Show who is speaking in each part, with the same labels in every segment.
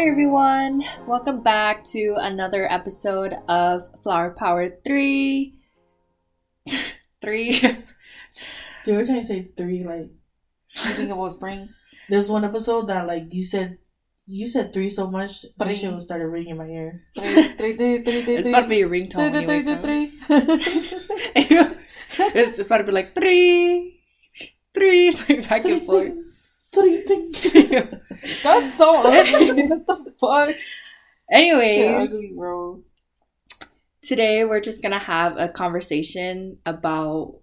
Speaker 1: Hi, everyone. Welcome back to another episode of Flower Power 3. 3.
Speaker 2: Dude, every time you say three, like you think about spring. There's one episode that like you said you said three so much that
Speaker 1: Three.
Speaker 2: shit started ringing in my ear.
Speaker 1: Three, three, three, three, three,
Speaker 2: It's
Speaker 1: about to be a ringtone.
Speaker 2: Three,
Speaker 1: when
Speaker 2: three,
Speaker 1: wake
Speaker 2: three, three.
Speaker 1: it's, it's about to be like three, three, it's like back and forth.
Speaker 2: Three.
Speaker 1: That's so ugly. what the fuck? Anyways,
Speaker 2: ugly, bro.
Speaker 1: today we're just gonna have a conversation about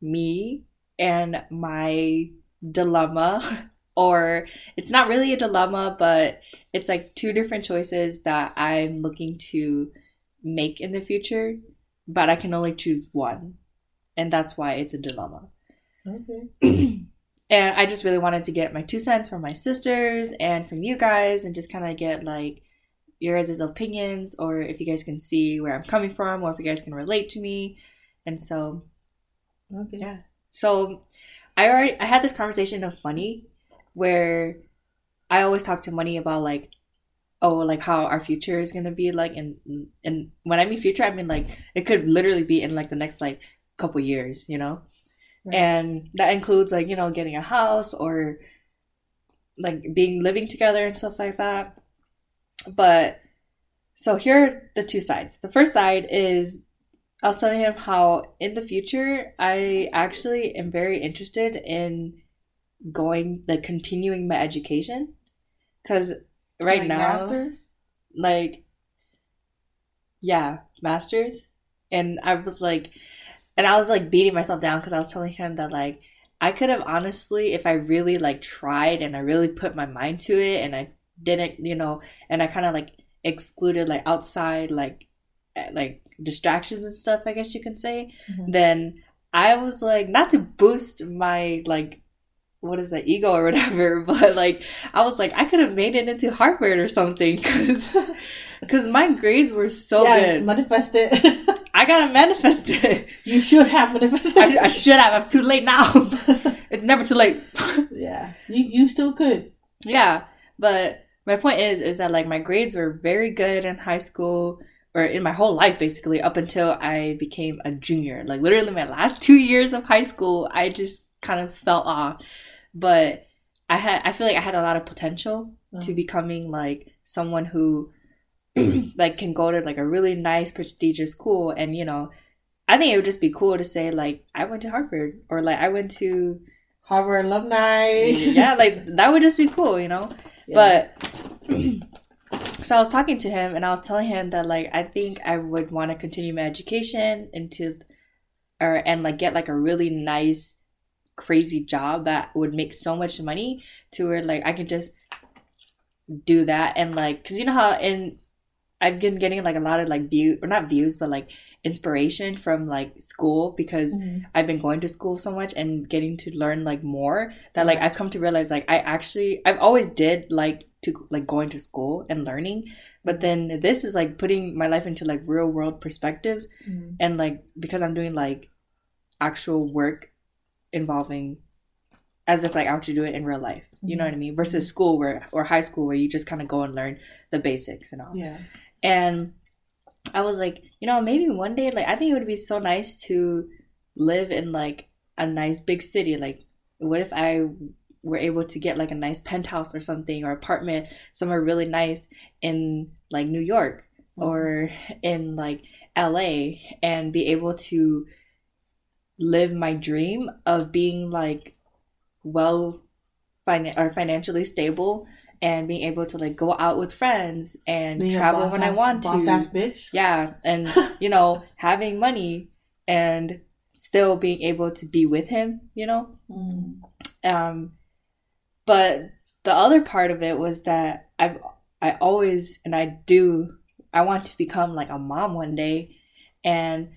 Speaker 1: me and my dilemma or it's not really a dilemma but it's like two different choices that i'm looking to make in the future but i can only choose one and that's why it's a dilemma
Speaker 2: Okay.
Speaker 1: and i just really wanted to get my two cents from my sisters and from you guys and just kind of get like your guys' opinions or if you guys can see where i'm coming from or if you guys can relate to me and so
Speaker 2: Okay.
Speaker 1: yeah. So I already I had this conversation of money where I always talk to money about like oh like how our future is gonna be like and and when I mean future I mean like it could literally be in like the next like couple years, you know?
Speaker 2: Right.
Speaker 1: And that includes like, you know, getting a house or like being living together and stuff like that. But so here are the two sides. The first side is I was telling him how in the future I actually am very interested in going like continuing my education because right
Speaker 2: Like
Speaker 1: now
Speaker 2: masters.
Speaker 1: like yeah masters and i was like and i was like beating myself down because i was telling him that like i could have honestly if i really like tried and i really put my mind to it and i didn't you know and i kind of like excluded like outside like eh, like distractions and stuff i guess you can say
Speaker 2: Mhm.
Speaker 1: then i was like not to boost my like what is that ego or whatever but like i was like i could have made it into harvard or something because because my grades were so
Speaker 2: yes,
Speaker 1: good
Speaker 2: manifest it.
Speaker 1: i gotta manifest it.
Speaker 2: You should have manifested.
Speaker 1: I, I should have. I'm too late now. It's never too late.
Speaker 2: Yeah, you you still could.
Speaker 1: yeah. But my point is is that like my grades were very good in high school or in my whole life basically up until i became a junior. Like literally my last two years of high school i just kind of fell off. But i had i feel like i had a lot of potential to
Speaker 2: Mhm.
Speaker 1: becoming like someone who like can go to like a really nice prestigious school and you know i think it would just be cool to say like i went to harvard or like i went to
Speaker 2: Harvard alumni.
Speaker 1: yeah like that would just be cool you know
Speaker 2: Yeah.
Speaker 1: but so I was talking to him and I was telling him that like I think I would want to continue my education into or and like get like a really nice crazy job that would make so much money to where like I could just do that and like cuz you know how in I've been getting like a lot of like view or not views but like inspiration from like school because
Speaker 2: Mhm.
Speaker 1: I've been going to school so much and getting to learn like more that like I've come to realize like I actually I've always did like to like going to school and learning but then this is like putting my life into like real world perspectives
Speaker 2: Mhm.
Speaker 1: and like because I'm doing like actual work involving as if like I were to do it in real life you know what I mean versus school where or high school where you just kind of go and learn the basics and all
Speaker 2: Yeah.
Speaker 1: And I was like, you know, maybe one day, like, I think it would be so nice to live in like a nice big city. Like, what if I were able to get like a nice penthouse or something or apartment somewhere really nice in like New York mm-hmm. or in like LA and be able to live my dream of being like well finan- or financially stable and being able to like go out with friends and
Speaker 2: Being
Speaker 1: travel when I want
Speaker 2: boss
Speaker 1: to.
Speaker 2: ass bitch.
Speaker 1: Yeah, and you know, having money and still being able to be with him, you know?
Speaker 2: Mm.
Speaker 1: Um but the other part of it was that I've I always and I do I want to become like a mom one day and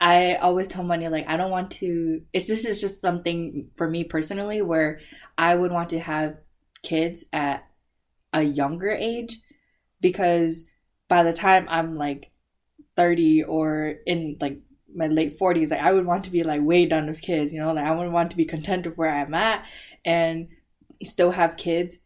Speaker 1: I always tell money like I don't want to it's this is just something for me personally where I would want to have kids at a younger age because by the time I'm like 30 or in like my late 40s like I would want to be like way done with kids you know like I would want to be content with where I'm at and still have kids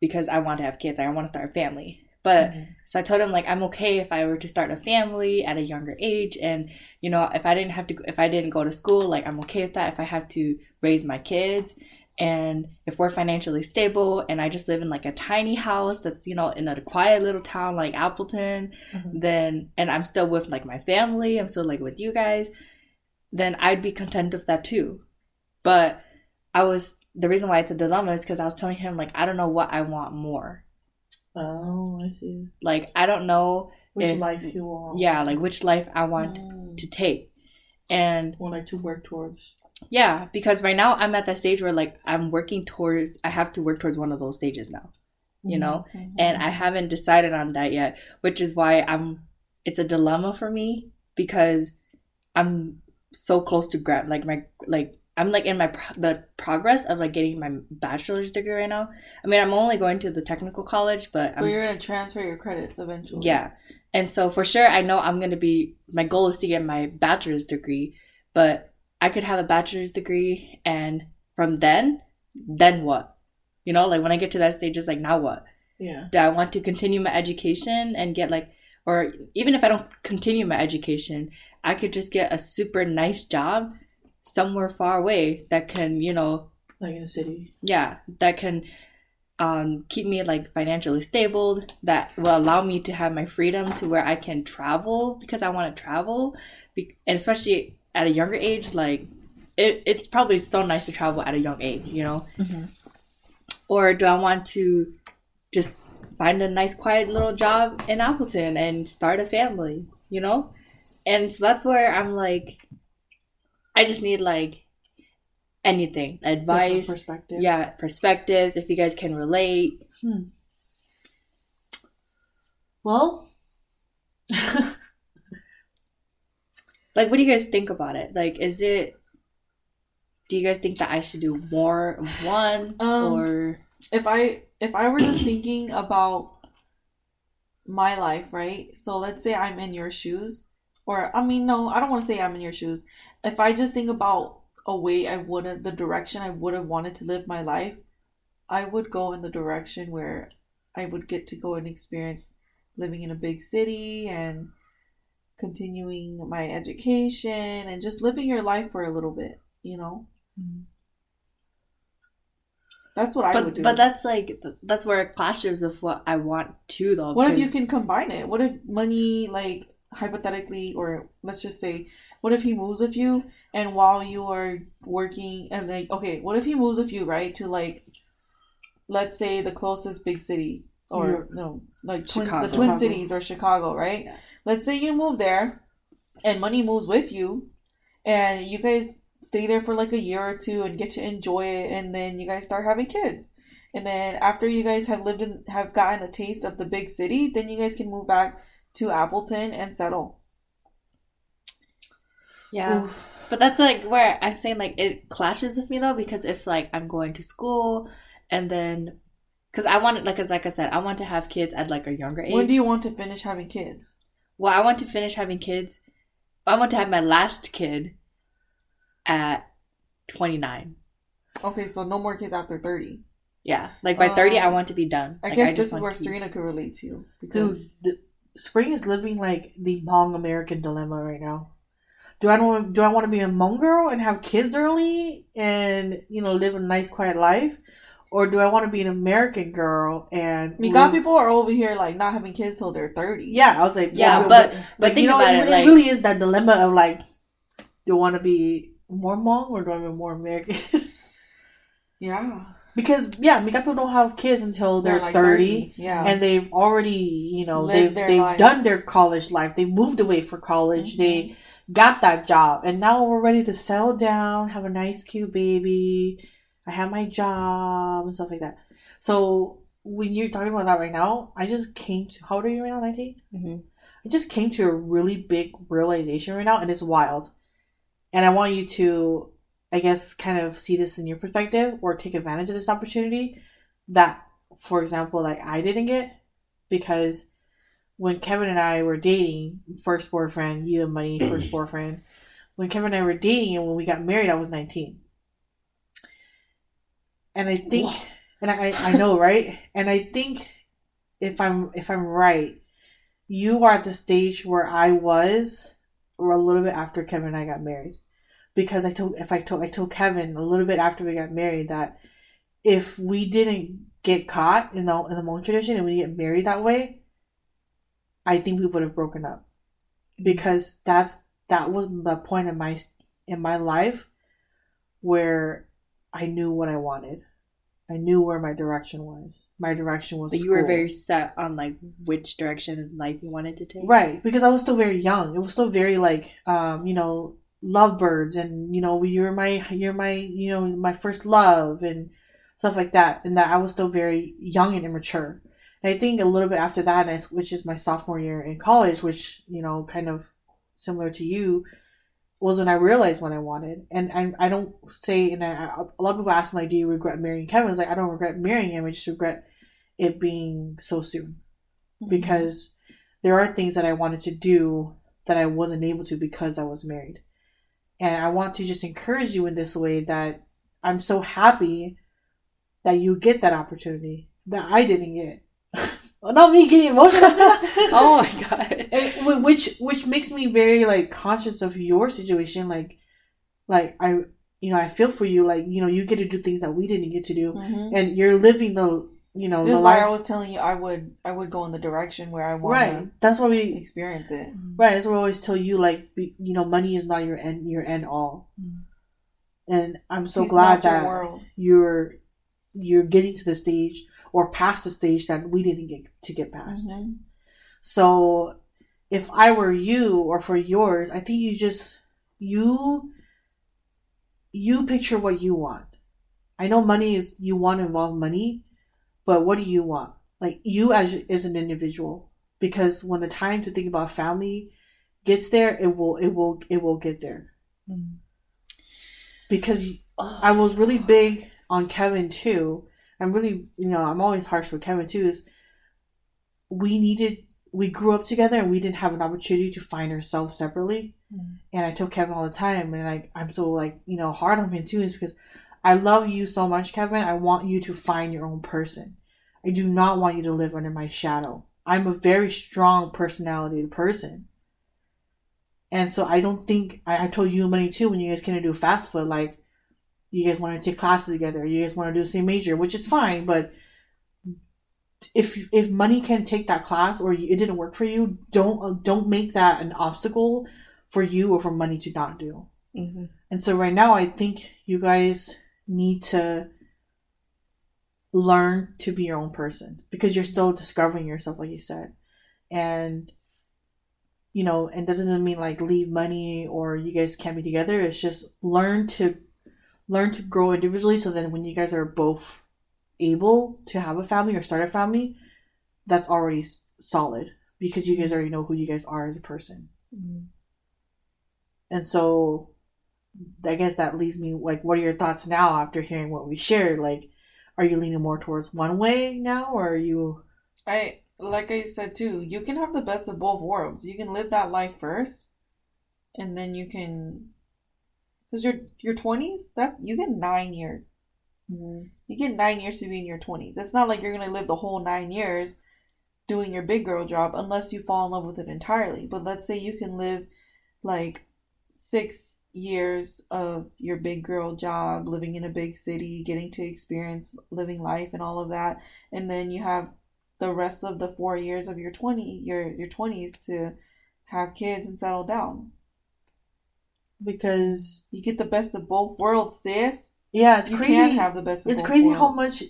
Speaker 1: because I want to have kids. I want to start a family. But
Speaker 2: Mhm.
Speaker 1: so I told him like I'm okay if I were to start a family at a younger age, and you know if I didn't have to, if I didn't go to school, like I'm okay with that. If I have to raise my kids, and if we're financially stable, and I just live in like a tiny house that's you know in a quiet little town like Appleton,
Speaker 2: Mhm.
Speaker 1: then and I'm still with like my family, I'm still like with you guys, then I'd be content with that too. But I was the reason why it's a dilemma is because I was telling him like I don't know what I want more.
Speaker 2: Oh, I see.
Speaker 1: Like I don't know
Speaker 2: Which
Speaker 1: If-
Speaker 2: life you want?
Speaker 1: yeah, like which life I want
Speaker 2: Mm.
Speaker 1: to take. And
Speaker 2: or like to work towards.
Speaker 1: Yeah, because right now I'm at that stage where like I'm working towards I have to work towards one of those stages now. You know,
Speaker 2: Mhm.
Speaker 1: And I haven't decided on that yet, which is why I'm it's a dilemma for me because I'm so close to grad like my like I'm like in my pro- the progress of like getting my bachelor's degree right now. I mean, I'm only going to the technical college, but
Speaker 3: But
Speaker 1: I'm
Speaker 3: you're gonna transfer your credits eventually.
Speaker 1: Yeah. And so for sure, I know I'm going to be, my goal is to get my bachelor's degree, but I could have a bachelor's degree and from then, then what? You know, like when I get to that stage, it's like, now what?
Speaker 2: Yeah.
Speaker 1: Do I want to continue my education and get like, or even if I don't continue my education, I could just get a super nice job somewhere far away that can, you know,
Speaker 2: Like in the city.
Speaker 1: yeah that can um, keep me like financially stable that will allow me to have my freedom to where i can travel because i want to travel and especially at a younger age like it, it's probably so nice to travel at a young age you know?
Speaker 2: Mhm.
Speaker 1: or do i want to just find a nice quiet little job in appleton and start a family you know? And so that's where i'm like i just need like anything. Advice.
Speaker 2: perspective.
Speaker 1: yeah perspectives if you guys can relate.
Speaker 2: Well,
Speaker 1: like what do you guys think about it like is it do you guys think that i should do more of one
Speaker 3: Um,
Speaker 1: or
Speaker 3: if I if I were just thinking about my life, right? So let's say I'm in your shoes, or I mean, no, I don't want to say I'm in your shoes. If I just think about a way I would have, the direction I would have wanted to live my life, I would go in the direction where I would get to go and experience living in a big city and continuing my education and just living your life for a little bit, you know? Mm-hmm. That's what I would do.
Speaker 1: but that's like that's where it clashes with what i want to though
Speaker 3: What if you can combine it? What if money, like hypothetically, or let's just say, what if he moves with you and while you are working and like, okay, what if he moves with you, right, to like, let's say the closest big city or
Speaker 2: York.
Speaker 3: no, like
Speaker 1: Chicago.
Speaker 3: the Twin
Speaker 2: Chicago.
Speaker 3: Cities or Chicago, right?
Speaker 1: Yeah.
Speaker 3: Let's say you move there and money moves with you and you guys stay there for like a year or two and get to enjoy it and then you guys start having kids. And then after you guys have lived and have gotten a taste of the big city then you guys can move back to appleton and settle.
Speaker 1: Yeah. But that's like where i'm saying like it clashes with me though because if like i'm going to school and then because i want it like as like i said i want to have kids at like a younger age
Speaker 3: when do you want to finish having kids
Speaker 1: Well, I want to finish having kids. I want to have my last kid at 29.
Speaker 3: okay so no more kids after 30
Speaker 1: Yeah. Like by 30, I
Speaker 3: Um,
Speaker 1: want to be done.
Speaker 3: i
Speaker 1: Like,
Speaker 3: guess
Speaker 1: just
Speaker 3: this is where
Speaker 1: to-
Speaker 3: serena could relate to you
Speaker 2: dude,
Speaker 3: because
Speaker 2: the, spring is living like the Hmong American dilemma right now. Do I want do I want to be a Hmong girl and have kids early and you know live a nice quiet life, or do I want to be an American girl and
Speaker 3: Miga
Speaker 2: live-
Speaker 3: people are over here like not having kids till they're 30
Speaker 2: Yeah, I was like,
Speaker 1: Yeah,
Speaker 2: well,
Speaker 1: but-
Speaker 2: like
Speaker 1: but
Speaker 2: you know,
Speaker 1: about
Speaker 2: it,
Speaker 1: it,
Speaker 2: it
Speaker 1: like-
Speaker 2: really is that dilemma of like, do I want to be more Hmong or do I want to be more American?
Speaker 3: yeah
Speaker 2: because yeah, Miga people don't have kids until they're,
Speaker 3: like
Speaker 2: thirty.
Speaker 3: yeah
Speaker 2: and they've already you know
Speaker 3: Lived
Speaker 2: they've they've
Speaker 3: life.
Speaker 2: done their college life they moved away for college
Speaker 3: Mhm.
Speaker 2: they got that job and now we're ready to settle down have a nice cute baby i have my job and stuff like that. So when you're talking about that right now i just came to how old are you right now 19
Speaker 1: Mhm.
Speaker 2: i just came to a really big realization right now and it's wild. And i want you to i guess kind of see this in your perspective or take advantage of this opportunity that for example like i didn't get because when kevin and i were dating first boyfriend you and money first boyfriend when kevin and i were dating and when we got married i was 19 and i think
Speaker 1: Whoa.
Speaker 2: and I I know right, and I think if I'm if I'm right, you are at the stage where I was, or a little bit after Kevin and I got married, because I told if I told I told Kevin a little bit after we got married that if we didn't get caught in the in the Hmong tradition and we get married that way, I think we would have broken up. Mm-hmm. Because that's that was the point in my in my life where I knew what I wanted. I knew where my direction was. My direction was.
Speaker 1: But you were very set on like which direction in life you wanted to take.
Speaker 2: right because I was still very young. It was still very like um you know lovebirds and you know you're my you're my you know my first love and stuff like that and that I was still very young and immature. And I think a little bit after that, which is my sophomore year in college, which you know kind of similar to you, was when I realized what I wanted. And I, I don't say, and I, a lot of people ask me like, do you regret marrying Kevin? It's like I don't regret marrying him. I just regret it being so soon mm-hmm. because there are things that I wanted to do that I wasn't able to because I was married. And I want to just encourage you in this way that I'm so happy that you get that opportunity that I didn't get. Well, not me getting emotional.
Speaker 1: oh my god.
Speaker 2: And which which makes me very like conscious of your situation. Like, like I, you know, I feel for you. Like, you know, you get to do things that we didn't get to do,
Speaker 3: Mhm.
Speaker 2: and you're living the, you know,
Speaker 3: This
Speaker 2: the life.
Speaker 3: I was telling you I would I would go in the direction where I want
Speaker 2: right. That's why we
Speaker 3: experience it.
Speaker 2: Right, that's what I always tell you. Like, be, you know, money is not your end, your end all.
Speaker 1: Mm.
Speaker 2: And I'm so
Speaker 3: He's
Speaker 2: glad that
Speaker 3: world.
Speaker 2: you're you're getting to the stage or past the stage that we didn't get to get past.
Speaker 3: Mhm.
Speaker 2: So, if I were you or for yours, I think you just you you picture what you want. I know money is you want to involve money, but what do you want? Like you as as an individual, because when the time to think about family gets there, it will it will it will get there.
Speaker 1: Mm.
Speaker 2: Because
Speaker 1: Oh,
Speaker 2: I was really
Speaker 1: hard.
Speaker 2: big on Kevin too. I'm really, you know, I'm always harsh with Kevin too. Is we needed, we grew up together and we didn't have an opportunity to find ourselves separately.
Speaker 1: Mm.
Speaker 2: And I tell Kevin all the time, and like I'm so like you know hard on him too, is because I love you so much, Kevin. I want you to find your own person. I do not want you to live under my shadow. I'm a very strong personality person. And so I don't think I, I told you Money too when you guys came to do fast food, like you guys want to take classes together, you guys want to do the same major, which is fine, but if if money can't take that class or it didn't work for you, don't uh, don't make that an obstacle for you or for money to not do.
Speaker 1: Mhm.
Speaker 2: And so right now, I think you guys need to learn to be your own person because you're still discovering yourself, like you said. And, you know, and that doesn't mean like leave money or you guys can't be together. It's just learn to learn to grow individually so that when you guys are both able to have a family or start a family, that's already s- solid because you guys already know who you guys are as a person.
Speaker 1: Mm.
Speaker 2: And so I guess that leaves me like what are your thoughts now after hearing what we shared? Like are you leaning more towards one way now or are you
Speaker 3: I like I said too, you can have the best of both worlds. You can live that life first, and then you can, because your your twenties that you get nine years. Mm-hmm. You get nine years to be in your twenties. It's not like you're gonna live the whole nine years doing your big girl job unless you fall in love with it entirely. But let's say you can live like six years of your big girl job, living in a big city, getting to experience living life and all of that, and then you have the rest of the four years of your twenty your your twenties to have kids and settle down.
Speaker 2: Because
Speaker 3: You get the best of both worlds, sis.
Speaker 2: yeah, it's
Speaker 3: you
Speaker 2: crazy.
Speaker 3: can have the best of
Speaker 2: it's crazy how much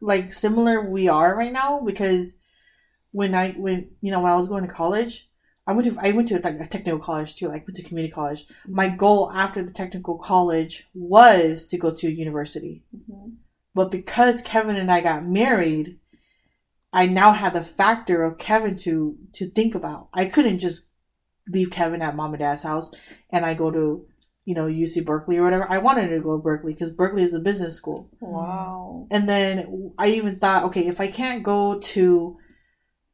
Speaker 2: like similar we are right now because when I when you know when I was going to college, I went to I went to like a technical college too, like went to community college. My goal after the technical college was to go to a university.
Speaker 3: Mhm.
Speaker 2: But because Kevin and I got married, I now had the factor of Kevin to to think about. I couldn't just leave Kevin at mom and dad's house and I go to, you know, UC Berkeley or whatever. I wanted to go to Berkeley because Berkeley is a business school.
Speaker 3: Wow.
Speaker 2: And then I even thought, okay, if I can't go to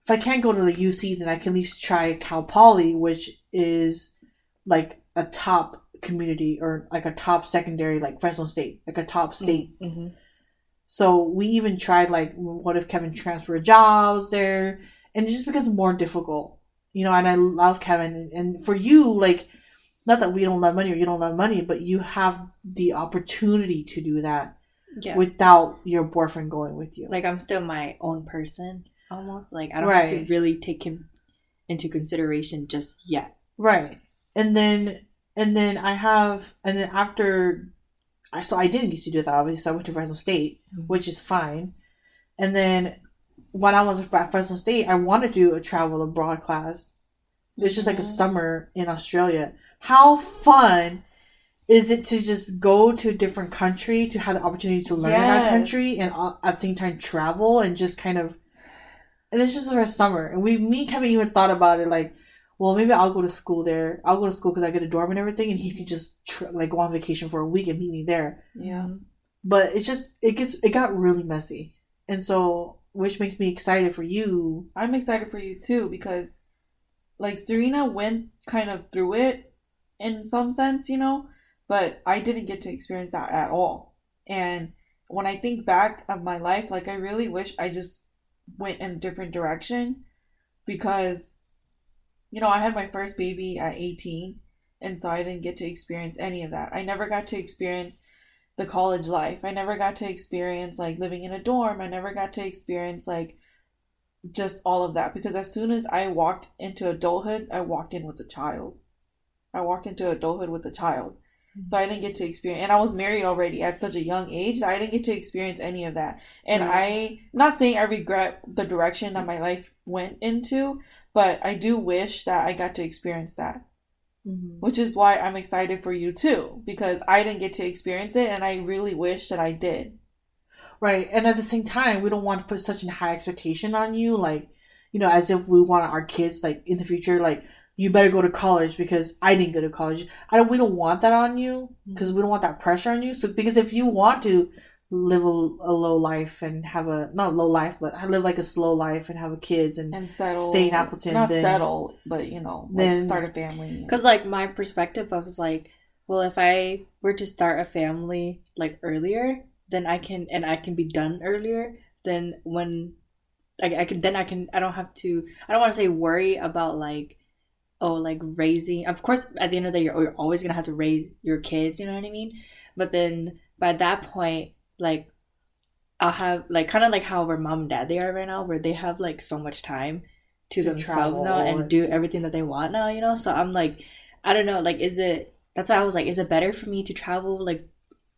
Speaker 2: if I can't go to the UC, then I can at least try Cal Poly, which is like a top community or like a top secondary, like Fresno State, like a top state.
Speaker 1: Mhm.
Speaker 2: So we even tried like, what if Kevin transferred jobs there? And it just becomes more difficult, you know. And I love Kevin, and, for you, like, not that we don't love money or you don't love money, but you have the opportunity to do that
Speaker 1: Yeah.
Speaker 2: without your boyfriend going with you.
Speaker 1: like I'm still my own person almost. Like I don't have to really take him into consideration just yet.
Speaker 2: Right. And then and then I have and then after I so I didn't get to do that obviously so I went to Fresno State,
Speaker 1: Mhm.
Speaker 2: which is fine. And then when I was at Fresno State, I wanted to do a travel abroad class. It's just like a
Speaker 3: Mhm.
Speaker 2: summer in Australia. How fun is it to just go to a different country to have the opportunity to learn in that country and at the same time travel and just kind of and it's just for summer and we me Kevin even thought about it like well maybe I'll go to school there I'll go to school because I get a dorm and everything and he could just tr- like go on vacation for a week and meet me there
Speaker 3: Yeah.
Speaker 2: but it's just it gets it got really messy and so which makes me excited for you
Speaker 3: I'm excited for you too because like Serena went kind of through it in some sense, you know, but I didn't get to experience that at all. And when I think back of my life, like I really wish I just went in a different direction because you know, I had my first baby at 18 and so I didn't get to experience any of that. I never got to experience the college life. I never got to experience like living in a dorm. I never got to experience like just all of that because as soon as I walked into adulthood, I walked in with a child. I walked into adulthood with a child. Mm-hmm. So I didn't get to experience and I was married already at such a young age I didn't get to experience any of that. And. I I'm not saying I regret the direction that my life went into, but I do wish that I got to experience that. Mm-hmm. Which is why I'm excited for you too because I didn't get to experience it and I really wish that I did.
Speaker 2: Right. And at the same time, we don't want to put such a high expectation on you, like, you know, as if we want our kids, like, in the future, like, you better go to college because I didn't go to college. I don't, we don't want that on you mm-hmm. because we don't want that pressure on you. So, because if you want to live a, a low life and have a, not low life, but I live like a slow life and have a kids and,
Speaker 3: And settle
Speaker 2: Stay in Appleton,
Speaker 3: Not
Speaker 2: then-
Speaker 3: settle, but you know, like
Speaker 2: then-
Speaker 3: start a family.
Speaker 1: Because like my perspective of was like, well, if I were to start a family like earlier, then I can and I can be done earlier. Then when like I can then I can I don't have to I don't want to say worry about like oh like raising. Of course, at the end of the day, you're, you're always gonna have to raise your kids. You know what I mean? But then by that point, like I'll have like kind of like how our mom and dad they are right now, where they have like so much time to,
Speaker 2: To
Speaker 1: themselves
Speaker 2: travel
Speaker 1: now and do everything that they want now. You know, so I'm like, I don't know, like, is it? That's why I was like, is it better for me to travel like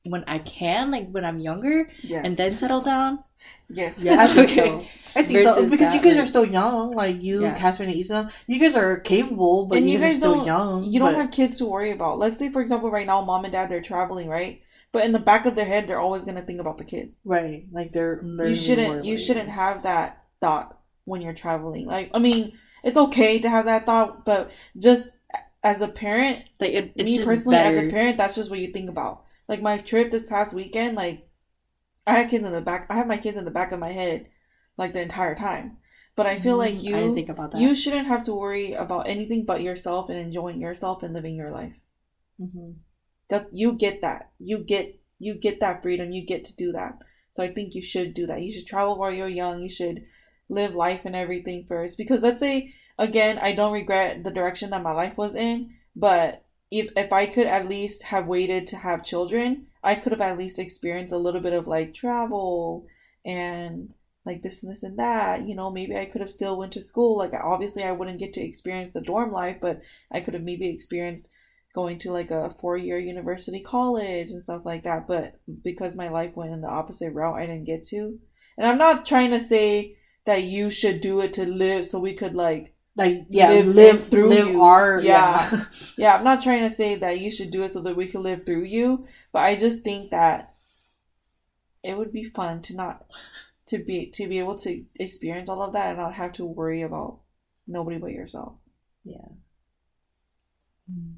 Speaker 1: when I can, like when I'm younger,
Speaker 3: yes.
Speaker 1: and then settle down?
Speaker 3: yes.
Speaker 1: Yeah.
Speaker 2: I think
Speaker 1: Okay.
Speaker 2: so. I think so
Speaker 1: Versus
Speaker 2: because you guys
Speaker 1: like-
Speaker 2: are still young, like you,
Speaker 1: Yeah.
Speaker 2: Catherine and Issa. You guys are capable, but
Speaker 3: And
Speaker 2: you,
Speaker 3: you
Speaker 2: guys,
Speaker 3: guys
Speaker 2: are still young.
Speaker 3: You don't
Speaker 2: but-
Speaker 3: have kids to worry about. Let's say, for example, right now, mom and dad they're traveling, right? But in the back of their head, they're always gonna think about the kids.
Speaker 2: right, like they're. they're
Speaker 3: You shouldn't. You
Speaker 2: like-
Speaker 3: shouldn't have that thought when you're traveling. Like, I mean, it's okay to have that thought, but just as a parent,
Speaker 1: Like it, it's
Speaker 3: me
Speaker 1: just
Speaker 3: personally
Speaker 1: better.
Speaker 3: as a parent that's just what you think about like my trip this past weekend like i had kids in the back i have my kids in the back of my head like the entire time but i feel like
Speaker 1: Mm, I didn't
Speaker 3: you
Speaker 1: think about that.
Speaker 3: you shouldn't have to worry about anything but yourself and enjoying yourself and living your life
Speaker 2: Mhm.
Speaker 3: That you get that. You get you get that freedom. You get to do that. So i think you should do that. You should travel while you're young. You should live life and everything first. Because let's say again i don't regret the direction that my life was in but if if i could at least have waited to have children i could have at least experienced a little bit of like travel and like this and this and that. You know maybe i could have still went to school. Like obviously i wouldn't get to experience the dorm life but i could have maybe experienced going to like a four year university college and stuff like that. But because my life went in the opposite route, I didn't get to. And I'm not trying to say that you should do it to live so we could like
Speaker 2: Like yeah,
Speaker 3: Live-
Speaker 2: live,
Speaker 3: live
Speaker 2: through
Speaker 3: through
Speaker 2: live
Speaker 3: you.
Speaker 2: our
Speaker 3: Yeah.
Speaker 2: yeah.
Speaker 3: yeah, I'm not trying to say that you should do it so that we could live through you, but I just think that it would be fun to not to be to be able to experience all of that and not have to worry about nobody but yourself.
Speaker 1: yeah. Mm.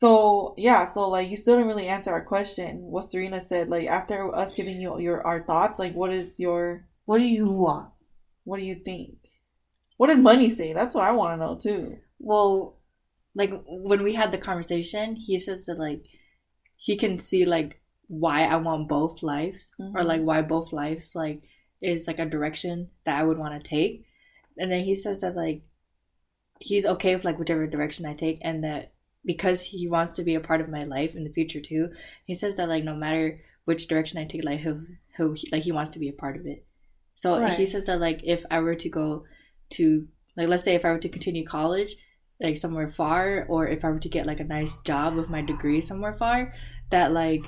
Speaker 3: So yeah, so like you still didn't really answer our question. What Serena said, like after us giving you your our thoughts, like what is your
Speaker 2: What do you want?
Speaker 3: what do you think? What did money say? That's what I want to know too.
Speaker 1: Well, like when we had the conversation, he says that like he can see like why I want both lives or
Speaker 3: Mhm.
Speaker 1: like why both lives like is like a direction that I would want to take. And then he says that like he's okay with like whichever direction I take and that because he wants to be a part of my life in the future too. He says that like no matter which direction I take like he'll, he'll like he wants to be a part of it. So he says that like if I were to go to like let's say if I were to continue college like somewhere far or if I were to get like a nice job with my degree somewhere far that like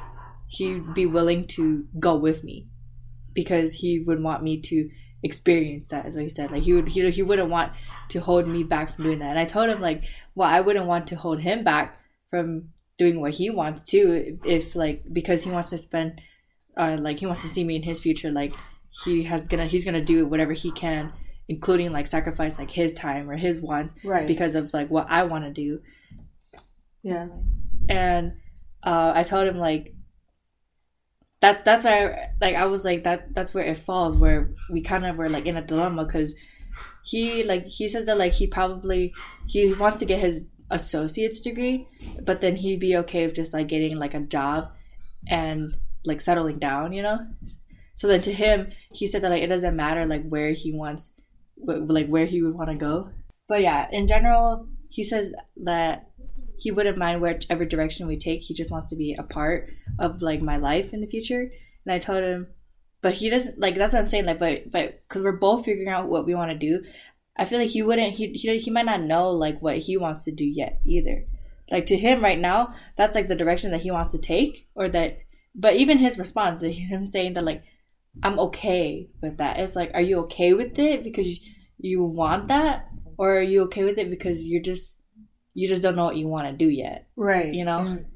Speaker 1: he'd be willing to go with me because he would want me to experience that is what he said like he would he, he wouldn't want to hold me back from doing that and I told him like well I wouldn't want to hold him back from doing what he wants to if like because he wants to spend uh like he wants to see me in his future like he has gonna he's gonna do whatever he can including like sacrifice like his time or his wants
Speaker 2: Right.
Speaker 1: because of like what I want to do
Speaker 2: yeah.
Speaker 1: and uh, I told him like that that's I, like I was like that that's where it falls where we kind of were like in a dilemma because he like he says that like he probably he wants to get his associate's degree but then he'd be okay with just like getting like a job and like settling down you know? So then to him he said that like it doesn't matter like where he wants like where he would want to go. But yeah in general he says that he wouldn't mind whichever direction we take. He just wants to be a part of like my life in the future. And I told him, but he doesn't like. That's what I'm saying. Like, but but because we're both figuring out what we want to do, I feel like he wouldn't. He he he might not know like what he wants to do yet either. Like to him right now, that's like the direction that he wants to take, or that. But even his response, him saying that like, I'm okay with that. It's like, are you okay with it because you, you want that, or are you okay with it because you're just you just don't know what you want to do yet?
Speaker 2: Right.
Speaker 1: You know?
Speaker 2: And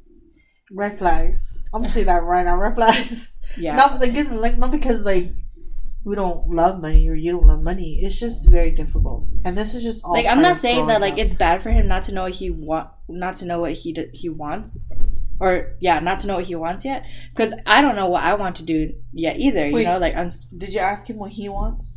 Speaker 2: red flags. I'm gonna say that right now. Red flags.
Speaker 1: Yeah.
Speaker 2: Not again, like not because like we don't love money or you don't love money. It's just very difficult, and this is just all
Speaker 1: like I'm not saying that
Speaker 2: growing
Speaker 1: like it's bad for him not to know what he want, not to know what he d- he wants, or yeah, not to know what he wants yet. Because I don't know what I want to do yet either.
Speaker 3: Wait.
Speaker 1: You know, like I'm.
Speaker 3: Did you ask him what he wants?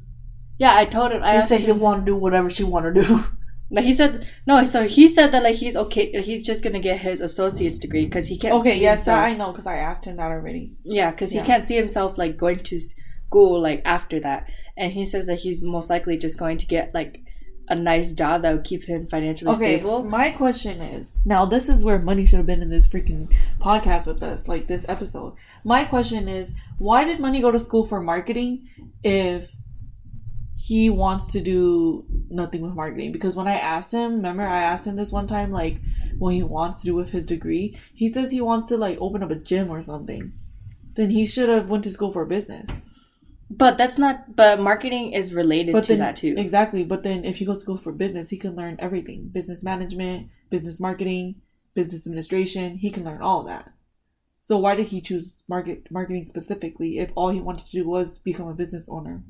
Speaker 1: Yeah, I told him. I asked
Speaker 2: said he
Speaker 1: him,
Speaker 2: want to do whatever she want to do.
Speaker 1: like he said no. So he said that like he's okay. He's just gonna get his associate's degree because he can't.
Speaker 3: Okay, yes,
Speaker 1: himself-
Speaker 3: I know because I asked him that already.
Speaker 1: Yeah, because
Speaker 3: Yeah.
Speaker 1: he can't see himself like going to school like after that, and he says that he's most likely just going to get like a nice job that would keep him financially
Speaker 3: Okay,
Speaker 1: stable.
Speaker 3: my question is now this is where money should have been in this freaking podcast with us, like this episode. My question is, why did money go to school for marketing if he wants to do nothing with marketing? Because when I asked him, remember I asked him this one time, like what he wants to do with his degree, he says he wants to like open up a gym or something. Then he should have went to school for business.
Speaker 1: But that's not. But marketing is related
Speaker 3: but
Speaker 1: to
Speaker 3: then
Speaker 1: that too.
Speaker 3: exactly but then if he goes to school for business he can learn everything business management business marketing business administration he can learn all that so why did he choose market marketing specifically if all he wanted to do was become a business owner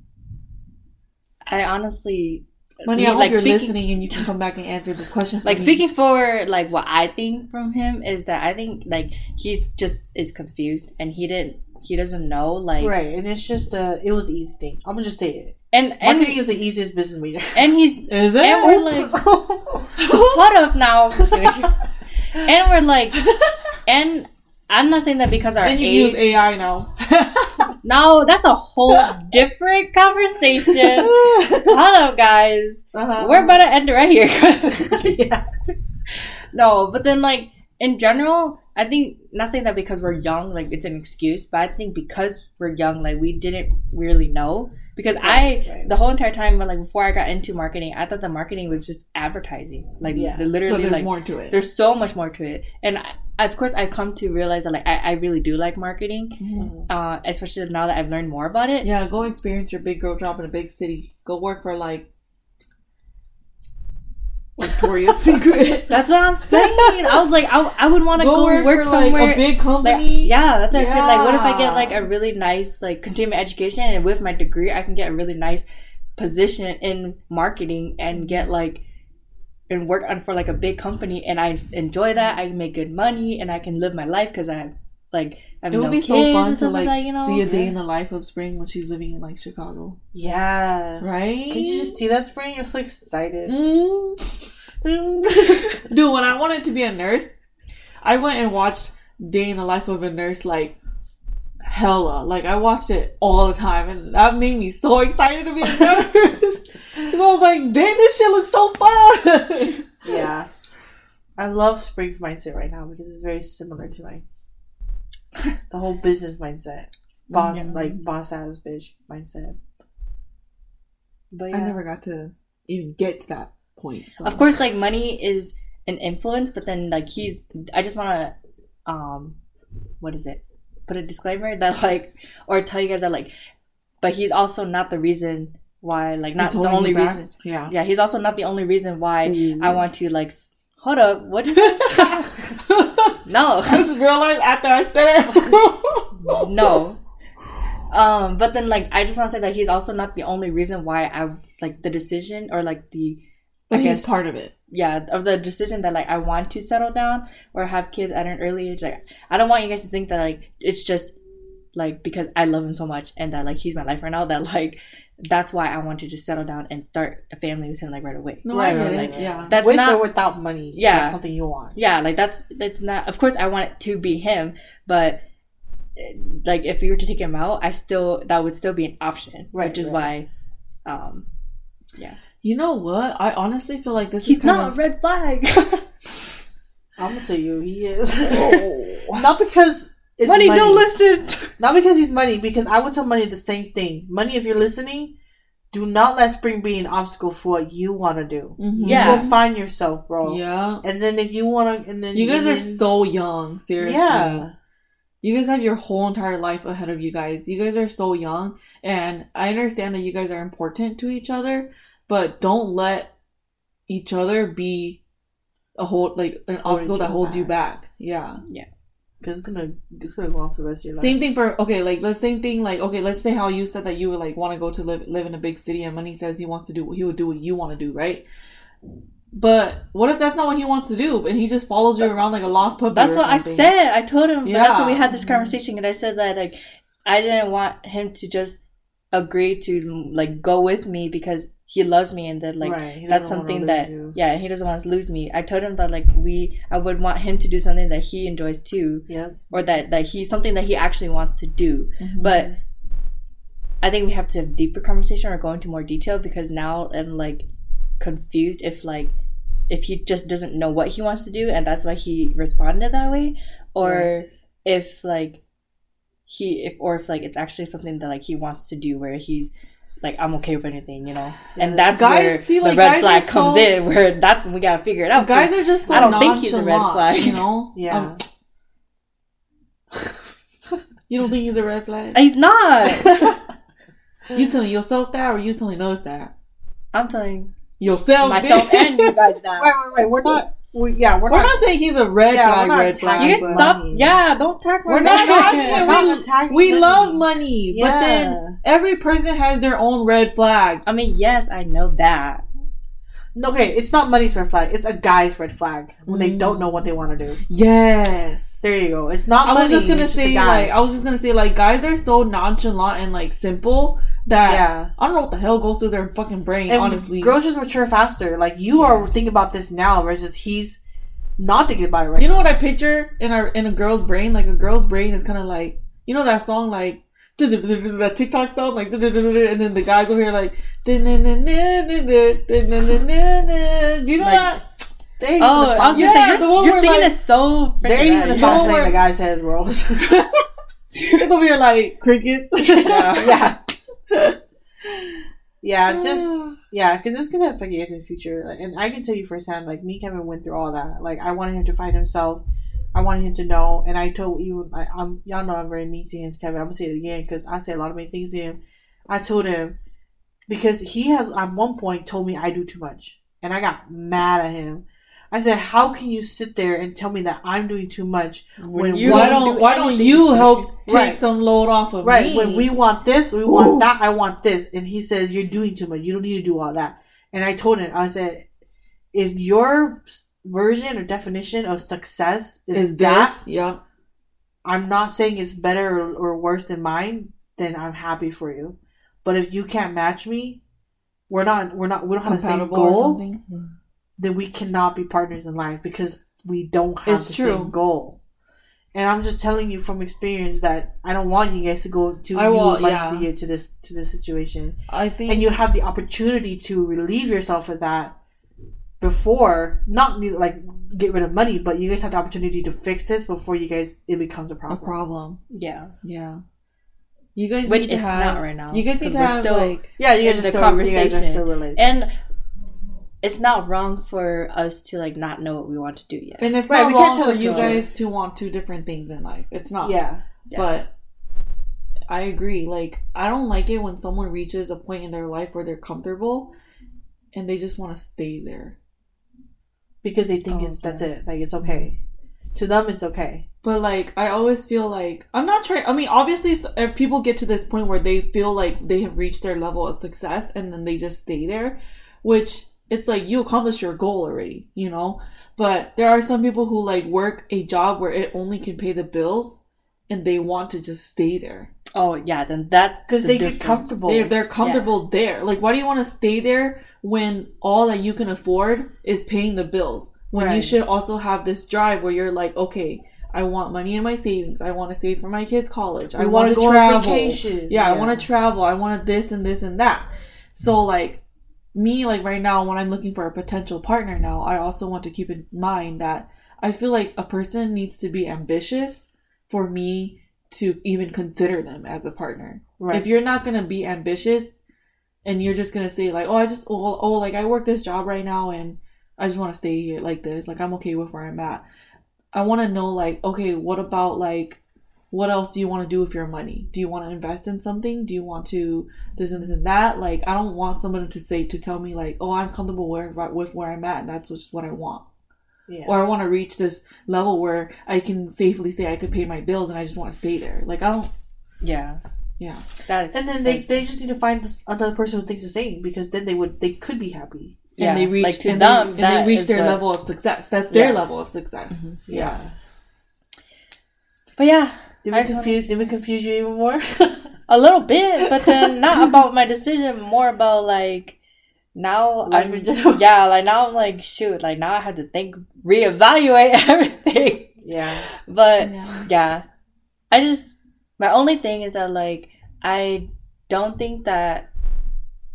Speaker 1: I honestly
Speaker 3: money i
Speaker 1: like,
Speaker 3: you're
Speaker 1: speaking-
Speaker 3: listening and you can come back and answer this question
Speaker 1: like
Speaker 3: me.
Speaker 1: speaking for like what I think from him is that I think like he just is confused and he didn't he doesn't know like
Speaker 2: right, and it's just uh, it was the easy thing. I'm gonna just say it.
Speaker 1: and and
Speaker 2: Marketing is the easiest business media.
Speaker 1: and he's
Speaker 3: is it
Speaker 1: and we're like hold up now and we're like and I'm not saying that because our
Speaker 3: and you
Speaker 1: age
Speaker 3: use ai now
Speaker 1: no that's a whole different conversation hold up guys
Speaker 3: uh-huh.
Speaker 1: we're about to end it right here
Speaker 2: yeah.
Speaker 1: No, but then like in general, I think not saying that because we're young, like it's an excuse, but I think because we're young, like we didn't really know. Because I
Speaker 2: right.
Speaker 1: the whole entire time, but like before I got into marketing, I thought the marketing was just advertising. Like
Speaker 2: Yeah.
Speaker 1: the-
Speaker 3: but
Speaker 1: literally,
Speaker 3: there's
Speaker 1: like
Speaker 3: more to it
Speaker 1: there's so much more to it. And I, of course, I've come to realize that like I, I really do like marketing,
Speaker 3: Mhm.
Speaker 1: uh, especially now that I've learned more about it.
Speaker 3: yeah go experience your big girl job in a big city go work for like Victoria's Secret.
Speaker 1: That's what I'm saying. I was like, I, I would want to go, work,
Speaker 3: for,
Speaker 1: somewhere.
Speaker 3: like a big company.
Speaker 1: Like,
Speaker 3: company.
Speaker 1: yeah, that's what I said. Like, what if I get like a really nice like continuing education, and with my degree, I can get a really nice position in marketing and get like and work on for like a big company, and I enjoy that. I make good money, and I can live my life because I have like I have
Speaker 3: It would
Speaker 1: no
Speaker 3: be so fun to
Speaker 1: stuff
Speaker 3: like
Speaker 1: you know.
Speaker 3: see a day in the life of Spring when she's living in like Chicago,
Speaker 2: Yeah.
Speaker 3: right?
Speaker 2: Can you just see that spring? I'm so excited.
Speaker 3: Mm. Dude, when I wanted to be a nurse, I went and watched Day in the Life of a Nurse like hella. Like I watched it all the time, and that made me so excited to be a nurse. Because I was like, "Damn, this shit looks so fun."
Speaker 2: Yeah. I love Spring's mindset right now because it's very similar to my the whole business mindset. Boss
Speaker 1: Yeah.
Speaker 2: like boss ass bitch mindset. But yeah.
Speaker 3: I never got to even get to that point. So.
Speaker 1: of course like money is an influence but then like he's i just want to um what is it put a disclaimer that like or tell you guys that like but he's also not the reason why like not the only
Speaker 3: back.
Speaker 1: reason
Speaker 3: Yeah.
Speaker 1: yeah he's also not the only reason why
Speaker 2: Ooh.
Speaker 1: i want to like hold up what is it no
Speaker 3: I just realized after I said it.
Speaker 1: no um but then like i just want to say that he's also not the only reason why i like the decision or like the
Speaker 3: But
Speaker 1: I
Speaker 3: he's
Speaker 1: guess-
Speaker 3: part of it.
Speaker 1: yeah of the decision that like i want to settle down or have kids at an early age like i don't want you guys to think that like it's just like because i love him so much and that like he's my life right now that like that's why i want to just settle down and start a family with him like right away
Speaker 3: No,
Speaker 2: Right,
Speaker 3: I get
Speaker 2: right,
Speaker 3: it. Yeah.
Speaker 1: that's
Speaker 2: With
Speaker 1: not
Speaker 2: or without money.
Speaker 1: Yeah.
Speaker 2: That's something you want.
Speaker 1: yeah like that's that's not of course i want it to be him but like if you were to take him out i still that would still be an option
Speaker 2: Right,
Speaker 1: which is
Speaker 2: right.
Speaker 1: why um
Speaker 3: You know what? I honestly feel like this
Speaker 1: he's
Speaker 3: is kind
Speaker 1: not a red flag
Speaker 2: I'm gonna tell you, he is.
Speaker 1: Oh.
Speaker 2: not because it's
Speaker 1: money,
Speaker 2: money.
Speaker 1: don't listen
Speaker 2: Not because he's money, because I would tell money the same thing. Money, if you're listening, do not let spring be an obstacle for what you want to do.
Speaker 3: Mhm.
Speaker 1: Yeah.
Speaker 2: Go find yourself, bro.
Speaker 3: Yeah.
Speaker 2: And then if you want to, and then
Speaker 3: You guys
Speaker 2: and
Speaker 3: are so young. Seriously.
Speaker 2: yeah.
Speaker 3: You guys have your whole entire life ahead of you guys. You guys are so young, and I understand that you guys are important to each other, but don't let each other be a whole like an obstacle that holds you
Speaker 2: back.
Speaker 3: Yeah. Yeah.
Speaker 2: Because it's gonna it's gonna go on for the rest of your life.
Speaker 3: Same thing for okay, like let's same thing like okay, let's say how you said that you would like want to go to live live in a big city, and Money says he wants to do what he would do what you want to do, right? But what if that's not what he wants to do, and he just follows you around like a lost puppy?
Speaker 1: That's what I said. I told him.
Speaker 3: Yeah.
Speaker 1: That's when we had this conversation, and I said that like I didn't want him to just agree to like go with me because he loves me, and that like
Speaker 2: Right,
Speaker 1: that's something that
Speaker 2: you.
Speaker 1: yeah he doesn't want to lose me. I told him that like we I would want him to do something that he enjoys too,
Speaker 2: Yep.
Speaker 1: or that that he something that he actually wants to do.
Speaker 3: Mhm.
Speaker 1: But I think we have to have deeper conversation or go into more detail because now I'm like confused if like if he just doesn't know what he wants to do and that's why he responded that way or if like he if or if like it's actually something that like he wants to do where he's like I'm okay with anything, you know, and that's
Speaker 3: Guys-
Speaker 1: where
Speaker 3: see, like,
Speaker 1: the red flag comes
Speaker 3: so-
Speaker 1: in. Where that's when we gotta figure it out.
Speaker 3: Guys are just so
Speaker 1: I don't think he's a red flag.
Speaker 3: You know?
Speaker 2: Yeah.
Speaker 3: Um, you don't think he's a red flag?
Speaker 1: he's not.
Speaker 3: you telling yourself that, or you telling us that?
Speaker 1: I'm telling
Speaker 3: Yourself,
Speaker 1: myself
Speaker 3: bitch.
Speaker 1: and you guys that.
Speaker 2: Wait, wait, wait. We're not. We, yeah, we're,
Speaker 3: We're
Speaker 2: not.
Speaker 3: not saying he's a red
Speaker 2: Yeah,
Speaker 3: flag,
Speaker 2: we're not
Speaker 3: red flag.
Speaker 1: You guys stop.
Speaker 2: money.
Speaker 1: Yeah, don't talk.
Speaker 3: We're not
Speaker 1: talking.
Speaker 3: attacking
Speaker 2: We're not attacking
Speaker 3: We
Speaker 2: money.
Speaker 3: love money, but then every person has their own red flags.
Speaker 1: I mean, yes, I know that.
Speaker 2: Okay, it's not money's red flag. It's a guy's red flag when they
Speaker 3: Mm.
Speaker 2: don't know what they want to do.
Speaker 3: yes.
Speaker 2: There you go. It's not.
Speaker 3: I
Speaker 2: money,
Speaker 3: was just gonna say,
Speaker 2: guy.
Speaker 3: like, I was just gonna say, like, guys are so nonchalant and like simple that
Speaker 2: yeah.
Speaker 3: I don't know what the hell goes through their fucking brain.
Speaker 2: And
Speaker 3: honestly,
Speaker 2: girls just mature faster. Like you are thinking about this now versus he's not thinking about it right.
Speaker 3: You know what I picture in our in a girl's brain? Like a girl's brain is kind of like you know that song like that TikTok song like and then the guys over here like do you know
Speaker 1: Like-
Speaker 3: that?
Speaker 2: There oh, you
Speaker 1: Oh,
Speaker 2: go.
Speaker 1: I was gonna
Speaker 3: Yeah,
Speaker 1: say
Speaker 3: the
Speaker 1: you're,
Speaker 3: one
Speaker 1: you're singing
Speaker 3: like-
Speaker 1: it so.
Speaker 2: There
Speaker 1: freaking
Speaker 2: you
Speaker 1: bad,
Speaker 2: gonna
Speaker 1: yeah.
Speaker 2: stop
Speaker 3: Don't
Speaker 2: playing the guy's head, rolls.
Speaker 3: It's over here like crickets.
Speaker 2: yeah. Yeah, just yeah, because it's gonna affect you guys in the future. Like, And I can tell you firsthand, like me, Kevin went through all that. Like I wanted him to find himself. I wanted him to know, and I told you, I, I'm y'all know I'm very mean to him, Kevin. I'm gonna say it again because I say a lot of mean things to him. I told him because he has at one point told me I do too much, and I got mad at him. I said, "How can you sit there and tell me that I'm doing too much when
Speaker 1: you
Speaker 3: why
Speaker 1: don't
Speaker 3: don't why don't you help take
Speaker 2: Right.
Speaker 3: some load off of
Speaker 2: Right.
Speaker 3: me?
Speaker 2: When we want this, we want that, I want this. And he says, You're doing too much. You don't need to do all that. And I told him, I said, If your version or definition of success is,
Speaker 3: is
Speaker 2: that,
Speaker 3: this? Yeah.
Speaker 2: I'm not saying it's better or, or worse than mine, then I'm happy for you. But if you can't match me, we're not, we're not, we don't have the same goal,
Speaker 3: something. Hmm.
Speaker 2: Then we cannot be partners in life because we don't have
Speaker 3: It's
Speaker 2: the
Speaker 3: true.
Speaker 2: same goal. And I'm just telling you from experience that I don't want you guys to go to
Speaker 3: I
Speaker 2: you
Speaker 3: will-
Speaker 2: money
Speaker 3: yeah.
Speaker 2: to get to this to this situation.
Speaker 3: I think
Speaker 2: And you have the opportunity to relieve yourself of that before not like get rid of money, but you guys have the opportunity to fix this before you guys it becomes a problem.
Speaker 3: a
Speaker 2: problem.
Speaker 1: Yeah.
Speaker 3: Yeah. You guys
Speaker 1: Which
Speaker 3: need to
Speaker 1: it's
Speaker 3: have
Speaker 1: not right now,
Speaker 3: You guys need to have
Speaker 1: still-
Speaker 3: like
Speaker 2: Yeah, you guys
Speaker 1: the
Speaker 2: are still you guys are
Speaker 1: conversation.
Speaker 2: still related.
Speaker 1: And it's not wrong for us to like not know what we want to do yet.
Speaker 3: and it's
Speaker 2: Right,
Speaker 3: not
Speaker 2: we can't
Speaker 3: wrong
Speaker 2: tell
Speaker 3: for you
Speaker 2: future.
Speaker 3: guys to want two different things in life. It's not.
Speaker 2: yeah.
Speaker 1: Yeah.
Speaker 3: But I agree. Like I don't like it when someone reaches a point in their life where they're comfortable and they just want to stay there.
Speaker 2: Because they think
Speaker 1: Oh,
Speaker 2: it's that's it. Like it's okay. To them it's okay.
Speaker 3: But like I always feel like I'm not trying. I mean, obviously, s- uh, people get to this point where they feel like they have reached their level of success, and then they just stay there, which it's like you accomplished your goal already, you know. But there are some people who like work a job where it only can pay the bills, and they want to just stay there.
Speaker 1: Oh yeah, then that's
Speaker 2: Because
Speaker 1: the
Speaker 2: they get comfortable.
Speaker 3: They're they're comfortable there. Like, why do you want to stay there when all that you can afford is paying the bills? When you should also have this drive where you're like, okay, I want money in my savings. I want to save for my kids' college. I
Speaker 2: We
Speaker 3: want
Speaker 2: wanna
Speaker 3: to
Speaker 2: go on
Speaker 3: travel.
Speaker 2: vacation.
Speaker 3: Yeah, I want to travel. I want this and this and that. So like me, like right now, when I'm looking for a potential partner now, I also want to keep in mind that I feel like a person needs to be ambitious for me to even consider them as a partner.
Speaker 2: Right.
Speaker 3: If you're not gonna be ambitious and you're just gonna say like, oh, I just oh, oh like I work this job right now and I just want to stay here like this, like I'm okay with where I'm at. I want to know like, okay, what about like, what else do you want to do with your money? Do you want to invest in something? Do you want to this and this and that? Like, I don't want someone to say to tell me like, oh, I'm comfortable where with where I'm at, and that's just what I want
Speaker 2: yeah.
Speaker 3: or I want to reach this level where I can safely say I could pay my bills and I just want to stay there. Like I don't.
Speaker 1: Yeah.
Speaker 3: Yeah.
Speaker 1: That
Speaker 2: and then they, they just need to find another person who thinks the same because then they would they could be happy.
Speaker 1: yeah.
Speaker 3: And they reach
Speaker 1: like to
Speaker 3: and
Speaker 1: them
Speaker 3: they, and they reach their
Speaker 1: what-
Speaker 3: level of success. That's their
Speaker 1: Yeah.
Speaker 3: level of success.
Speaker 1: Mhm.
Speaker 3: Yeah.
Speaker 1: But yeah,
Speaker 2: Did we
Speaker 1: just
Speaker 2: confuse? Did we confuse you even more?
Speaker 1: a little bit, but then not about my decision, more about like now I'm
Speaker 2: just
Speaker 1: yeah, like now I'm like shoot, like now I have to think, reevaluate everything.
Speaker 2: yeah.
Speaker 1: But
Speaker 3: Yeah.
Speaker 1: yeah, I just my only thing is that like I don't think that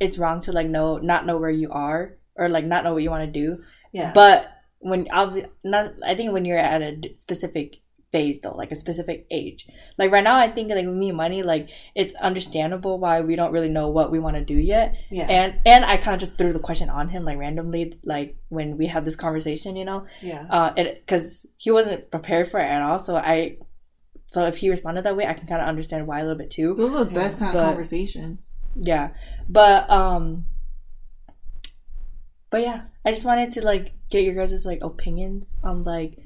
Speaker 1: it's wrong to like know not know where you are or like not know what you want to do.
Speaker 2: Yeah.
Speaker 1: But when I'll be, not, I think when you're at a specific phase though, like a specific age. Like right now, I think like me and money, like it's understandable why we don't really know what we want to do yet.
Speaker 2: yeah.
Speaker 1: And and I kind of just threw the question on him like randomly, like when we had this conversation, you know,
Speaker 2: yeah.
Speaker 1: uh, it because he wasn't prepared for it at all. So I, so if he responded that way, I can kind of understand why a little bit too.
Speaker 3: Those are the best kind of
Speaker 1: But-
Speaker 3: conversations.
Speaker 1: Yeah, but um, but yeah, I just wanted to like get your guys' like opinions on like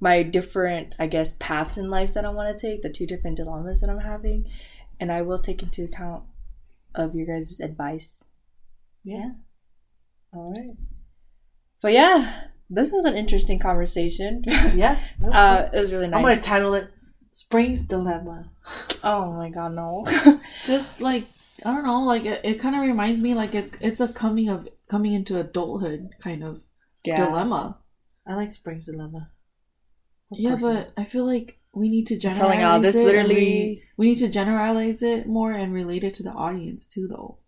Speaker 1: my different, I guess, paths in life that I want to take, the two different dilemmas that I'm having, and I will take into account of your guys' advice.
Speaker 2: Yeah. All right.
Speaker 1: But yeah, this was an interesting conversation.
Speaker 2: Yeah.
Speaker 1: uh, it was really nice.
Speaker 2: I'm gonna title it "Spring's Dilemma."
Speaker 1: oh my god, no.
Speaker 3: Just like I don't know, like it, it kind of reminds me like it's it's a coming of coming into adulthood kind of
Speaker 1: yeah.
Speaker 3: dilemma.
Speaker 2: I like Spring's Dilemma.
Speaker 3: Yeah, but I feel like we need to
Speaker 1: I'm
Speaker 3: generalize
Speaker 1: telling y'all, this
Speaker 3: it
Speaker 1: literally-
Speaker 3: re- we need to generalize it more and relate it to the audience too, though.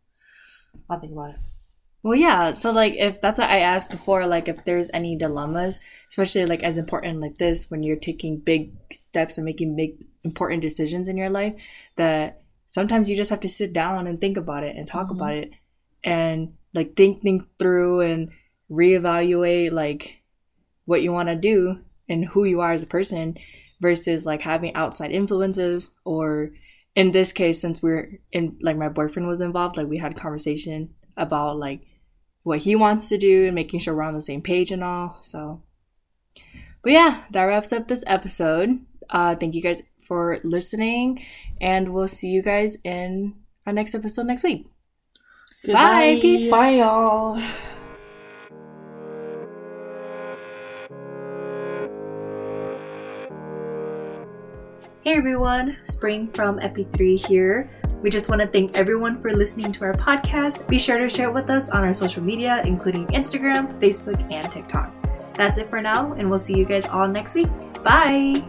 Speaker 2: I'll think about it.
Speaker 1: Well, yeah. So, like, if that's what I asked before, like, if there's any dilemmas, especially like as important like this, when you're taking big steps and making big important decisions in your life, that sometimes you just have to sit down and think about it and talk
Speaker 3: Mhm.
Speaker 1: about it, and like think things through and reevaluate like what you want to do and who you are as a person, versus like having outside influences or in this case since we're in like my boyfriend was involved like we had a conversation about like what he wants to do and making sure we're on the same page and all so but yeah that wraps up this episode uh thank you guys for listening and we'll see you guys in our next episode next week Bye. Peace.
Speaker 3: Bye, y'all.
Speaker 1: Hey everyone, Spring from EP3 here. We just want to thank everyone for listening to our podcast. Be sure to share it with us on our social media, including Instagram, Facebook, and TikTok. That's it for now, and we'll see you guys all next week. Bye!